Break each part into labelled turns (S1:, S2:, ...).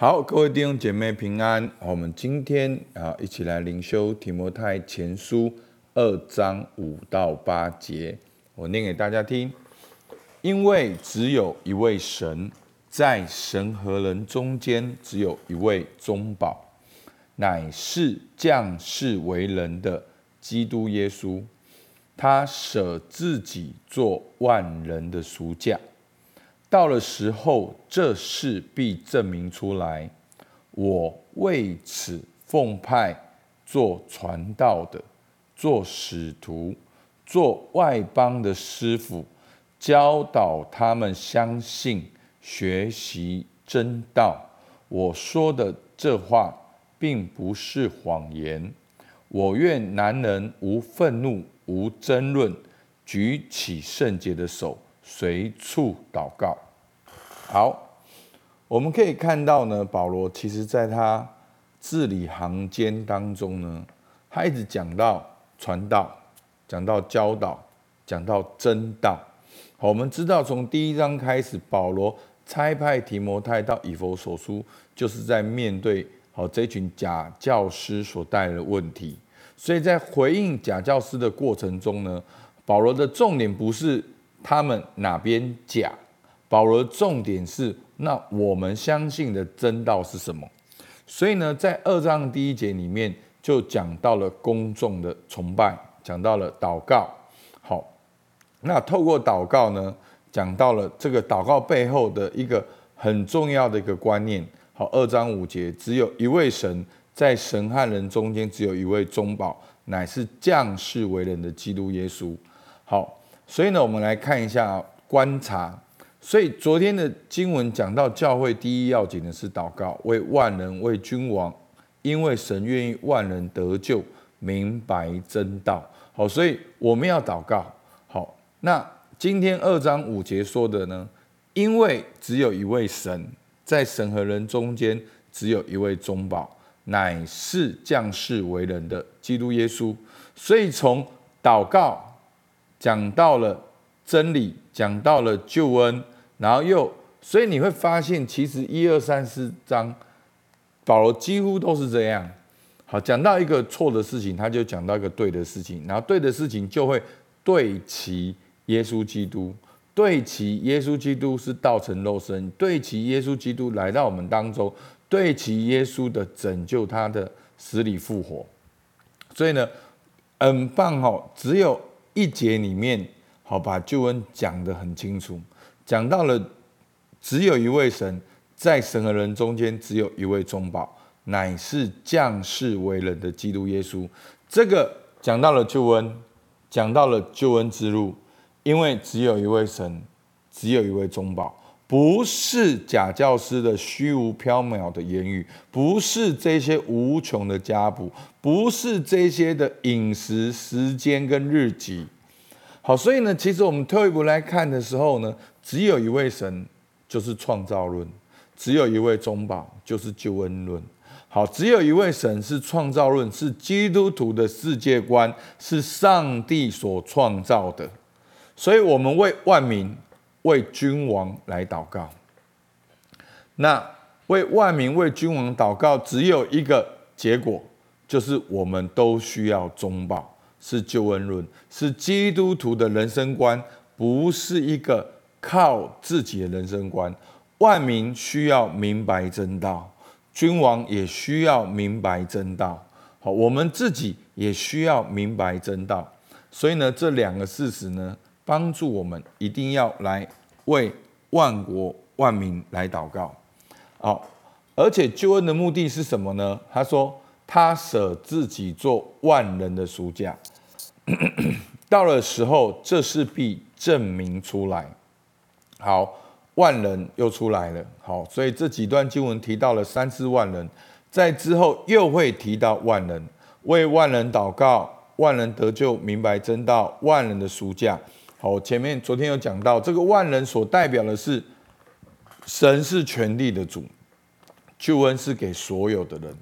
S1: 好，各位弟兄姐妹平安。我们今天啊，一起来灵修提摩太前书二章五到八节，我念给大家听。因为只有一位神，在神和人中间只有一位中保，乃是降世为人的基督耶稣。他舍自己做万人的赎价。到了时候，这事必证明出来。我为此奉派做传道的，做使徒，做外邦的师傅，教导他们相信、学习真道。我说的这话，并不是谎言。我愿男人无愤怒、无争论，举起圣洁的手。随处祷告。好，我们可以看到呢，保罗其实在他字里行间当中呢，他一直讲到传道，讲到教导，讲到真道。好，我们知道从第一章开始，保罗差派提摩太到以弗所书，就是在面对好这群假教师所带来的问题。所以在回应假教师的过程中呢，保罗的重点不是。他们哪边假？保罗重点是，那我们相信的真道是什么？所以呢，在二章第一节里面就讲到了公众的崇拜，讲到了祷告。好，那透过祷告呢，讲到了这个祷告背后的一个很重要的一个观念。好，二章五节，只有一位神，在神和人中间只有一位中保，乃是降世为人的基督耶稣。好。所以呢，我们来看一下观察。所以昨天的经文讲到，教会第一要紧的是祷告，为万人、为君王，因为神愿意万人得救，明白真道。好，所以我们要祷告。好，那今天二章五节说的呢？因为只有一位神，在神和人中间只有一位中保，乃是降世为人的基督耶稣。所以从祷告。讲到了真理，讲到了救恩，然后又，所以你会发现，其实一二三四章，保罗几乎都是这样。好，讲到一个错的事情，他就讲到一个对的事情，然后对的事情就会对齐耶稣基督，对齐耶稣基督是道成肉身，对齐耶稣基督来到我们当中，对齐耶稣的拯救，他的死里复活。所以呢，很棒哦，只有。一节里面，好把救恩讲得很清楚，讲到了只有一位神，在神和人中间只有一位中保，乃是降世为人的基督耶稣。这个讲到了救恩，讲到了救恩之路，因为只有一位神，只有一位中保，不是假教师的虚无缥缈的言语，不是这些无穷的家谱。不是这些的饮食时间跟日记，好，所以呢，其实我们退一步来看的时候呢，只有一位神，就是创造论；只有一位中保，就是救恩论。好，只有一位神是创造论，是基督徒的世界观，是上帝所创造的。所以，我们为万民、为君王来祷告。那为万民、为君王祷告，只有一个结果。就是我们都需要中保，是救恩论，是基督徒的人生观，不是一个靠自己的人生观。万民需要明白真道，君王也需要明白真道。好，我们自己也需要明白真道。所以呢，这两个事实呢，帮助我们一定要来为万国万民来祷告。好，而且救恩的目的是什么呢？他说。他舍自己做万人的赎价，到了时候，这是必证明出来。好，万人又出来了。好，所以这几段经文提到了三四万人，在之后又会提到万人，为万人祷告，万人得救，明白真道，万人的赎价。好，前面昨天有讲到，这个万人所代表的是神是权力的主，救恩是给所有的人。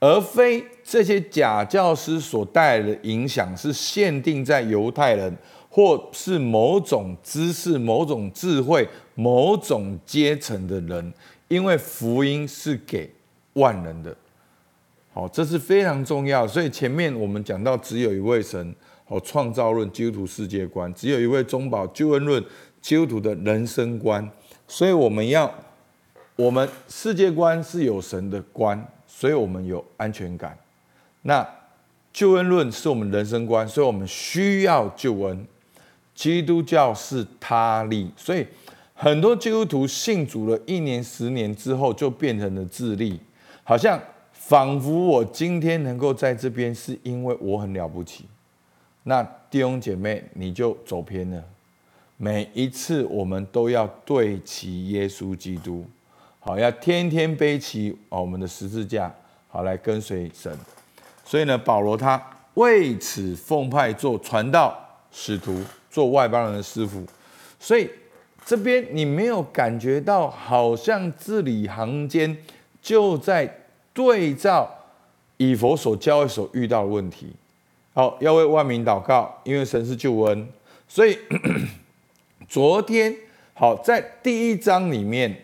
S1: 而非这些假教师所带来的影响是限定在犹太人，或是某种知识、某种智慧、某种阶层的人，因为福音是给万人的。哦，这是非常重要。所以前面我们讲到，只有一位神，哦，创造论、基督徒世界观，只有一位中保救恩论、基督徒的人生观。所以我们要，我们世界观是有神的观，所以我们有安全感。那救恩论是我们人生观，所以我们需要救恩。基督教是他利，所以很多基督徒信主了一年、十年之后，就变成了自利，好像仿佛我今天能够在这边，是因为我很了不起。那弟兄姐妹，你就走偏了。每一次我们都要对齐耶稣基督，好，要天天背起我们的十字架，好来跟随神。所以呢，保罗他为此奉派做传道使徒，做外邦人的师傅。所以这边你没有感觉到，好像字里行间就在对照以佛所教所遇到的问题。好，要为万民祷告，因为神是救恩。所以 昨天好在第一章里面，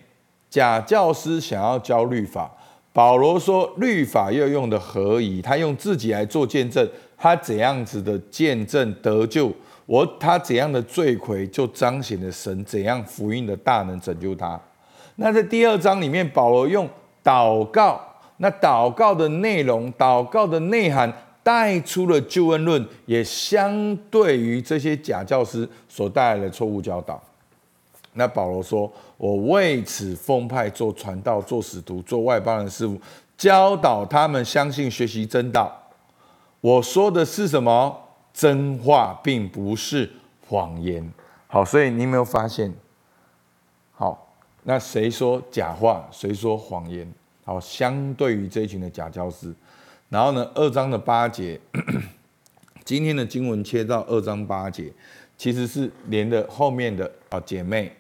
S1: 假教师想要教律法。保罗说：“律法要用的何以？他用自己来做见证，他怎样子的见证得救？我他怎样的罪魁，就彰显了神怎样福音的大能拯救他。那在第二章里面，保罗用祷告，那祷告的内容、祷告的内涵，带出了救恩论，也相对于这些假教师所带来的错误教导。”那保罗说：“我为此奉派做传道、做使徒、做外邦人师傅，教导他们相信、学习真道。我说的是什么？真话，并不是谎言。好，所以你有没有发现？好，那谁说假话？谁说谎言？好，相对于这一群的假教师，然后呢？二章的八节，今天的经文切到二章八节，其实是连的后面的啊，姐妹。”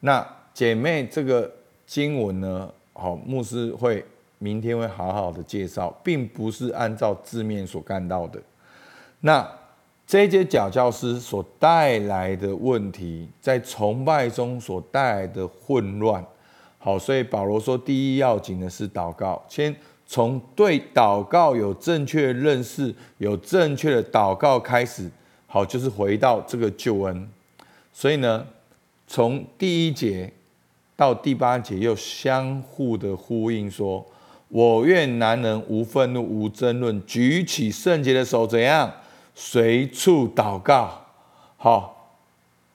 S1: 那姐妹，这个经文呢？好，牧师会明天会好好的介绍，并不是按照字面所看到的。那这些假教师所带来的问题，在崇拜中所带来的混乱。好，所以保罗说，第一要紧的是祷告，先从对祷告有正确认识、有正确的祷告开始。好，就是回到这个救恩。所以呢？从第一节到第八节，又相互的呼应，说：“我愿男人无愤怒、无争论，举起圣洁的手，怎样随处祷告。”好，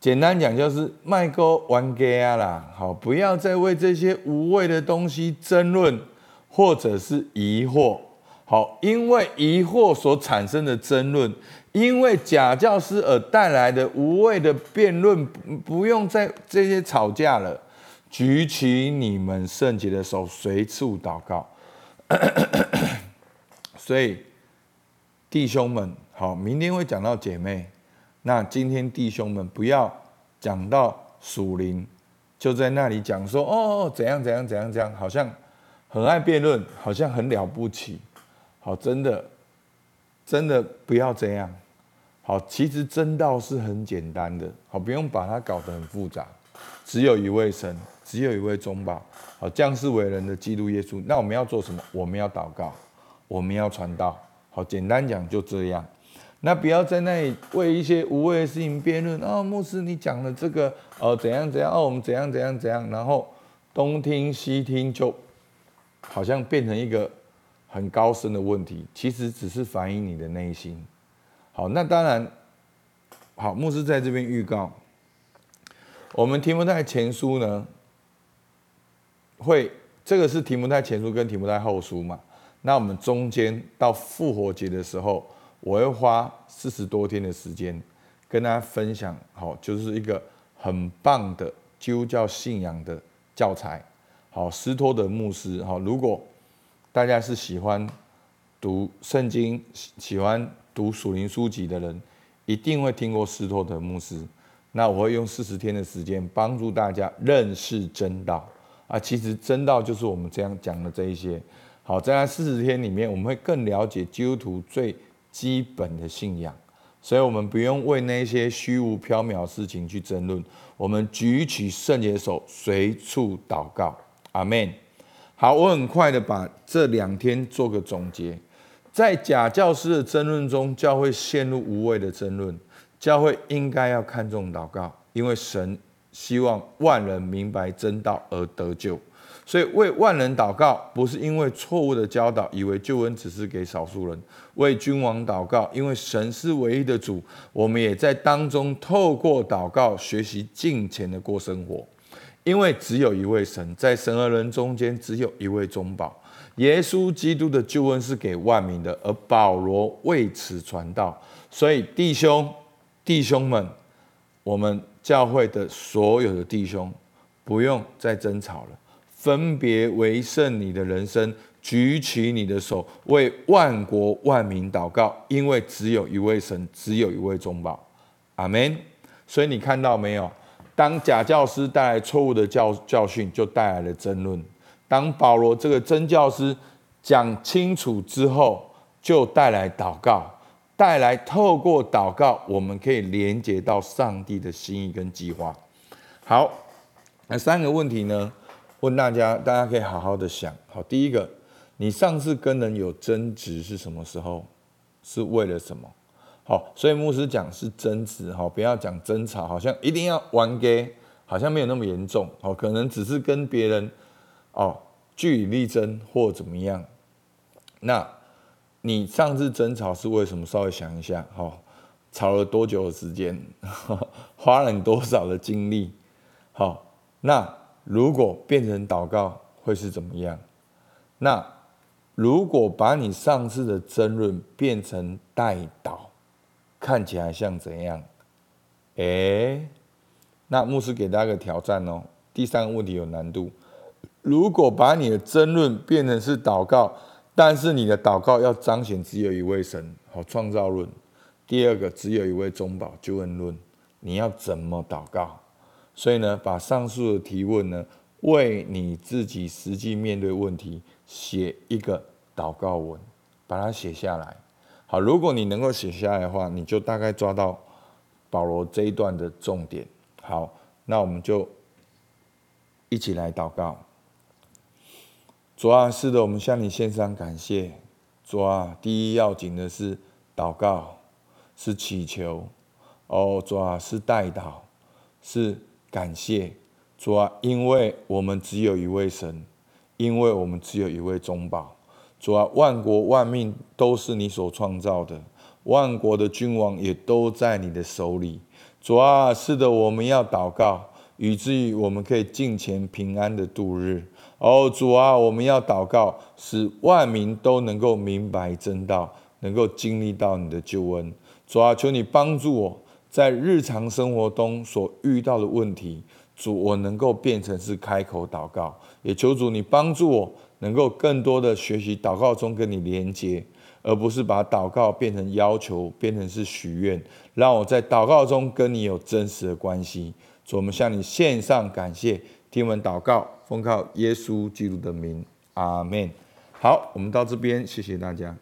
S1: 简单讲就是麦哥玩 gay 啦。好，不要再为这些无谓的东西争论，或者是疑惑。好，因为疑惑所产生的争论。因为假教师而带来的无谓的辩论，不用再这些吵架了。举起你们圣洁的手，随处祷告。所以弟兄们，好，明天会讲到姐妹。那今天弟兄们不要讲到属灵，就在那里讲说哦，怎样怎样怎样怎样，好像很爱辩论，好像很了不起。好，真的，真的不要这样。好，其实真道是很简单的，好，不用把它搞得很复杂。只有一位神，只有一位中保，好，降世为人的基督耶稣。那我们要做什么？我们要祷告，我们要传道。好，简单讲就这样。那不要在那里为一些无谓的事情辩论。哦，牧师，你讲的这个，哦，怎样怎样？哦，我们怎样怎样怎样？然后东听西听，就好像变成一个很高深的问题。其实只是反映你的内心。好，那当然，好，牧师在这边预告，我们提摩太前书呢，会这个是提摩太前书跟提摩太后书嘛？那我们中间到复活节的时候，我会花四十多天的时间跟大家分享，好，就是一个很棒的基督教信仰的教材。好，斯托德牧师，好，如果大家是喜欢读圣经，喜欢。读属灵书籍的人一定会听过斯托德牧师。那我会用四十天的时间帮助大家认识真道啊。其实真道就是我们这样讲的这一些。好，在那四十天里面，我们会更了解基督徒最基本的信仰，所以我们不用为那些虚无缥缈事情去争论。我们举起圣洁的手，随处祷告。阿门。好，我很快的把这两天做个总结。在假教师的争论中，教会陷入无谓的争论。教会应该要看重祷告，因为神希望万人明白真道而得救。所以为万人祷告，不是因为错误的教导，以为救恩只是给少数人；为君王祷告，因为神是唯一的主。我们也在当中透过祷告学习敬虔的过生活，因为只有一位神，在神和人中间只有一位中保。耶稣基督的救恩是给万民的，而保罗为此传道。所以弟兄、弟兄们，我们教会的所有的弟兄，不用再争吵了。分别为圣，你的人生，举起你的手，为万国万民祷告，因为只有一位神，只有一位中保，阿门。所以你看到没有？当假教师带来错误的教教训，就带来了争论；当保罗这个真教师讲清楚之后，就带来祷告，带来透过祷告，我们可以连接到上帝的心意跟计划。好，那三个问题呢？问大家，大家可以好好的想。好，第一个，你上次跟人有争执是什么时候？是为了什么？好，所以牧师讲是争执，哈，不要讲争吵，好像一定要玩 gay，好像没有那么严重，哦，可能只是跟别人哦据理力争或怎么样。那你上次争吵是为什么？稍微想一下，好，吵了多久的时间？花了你多少的精力？好，那。如果变成祷告会是怎么样？那如果把你上次的争论变成代祷，看起来像怎样？哎，那牧师给大家个挑战哦。第三个问题有难度。如果把你的争论变成是祷告，但是你的祷告要彰显只有一位神，好创造论。第二个只有一位中保救恩论，你要怎么祷告？所以呢，把上述的提问呢，为你自己实际面对问题写一个祷告文，把它写下来。好，如果你能够写下来的话，你就大概抓到保罗这一段的重点。好，那我们就一起来祷告。主啊，是的，我们向你献上感谢。主啊，第一要紧的是祷告，是祈求。哦，主啊，是代祷，是。感谢主啊，因为我们只有一位神，因为我们只有一位中保。主啊，万国万命都是你所创造的，万国的君王也都在你的手里。主啊，是的，我们要祷告，以至于我们可以尽前平安的度日。哦，主啊，我们要祷告，使万民都能够明白真道，能够经历到你的救恩。主啊，求你帮助我。在日常生活中所遇到的问题，主，我能够变成是开口祷告，也求主你帮助我，能够更多的学习祷告中跟你连接，而不是把祷告变成要求，变成是许愿，让我在祷告中跟你有真实的关系。主，我们向你献上感谢，听闻祷告，奉靠耶稣基督的名，阿门。好，我们到这边，谢谢大家。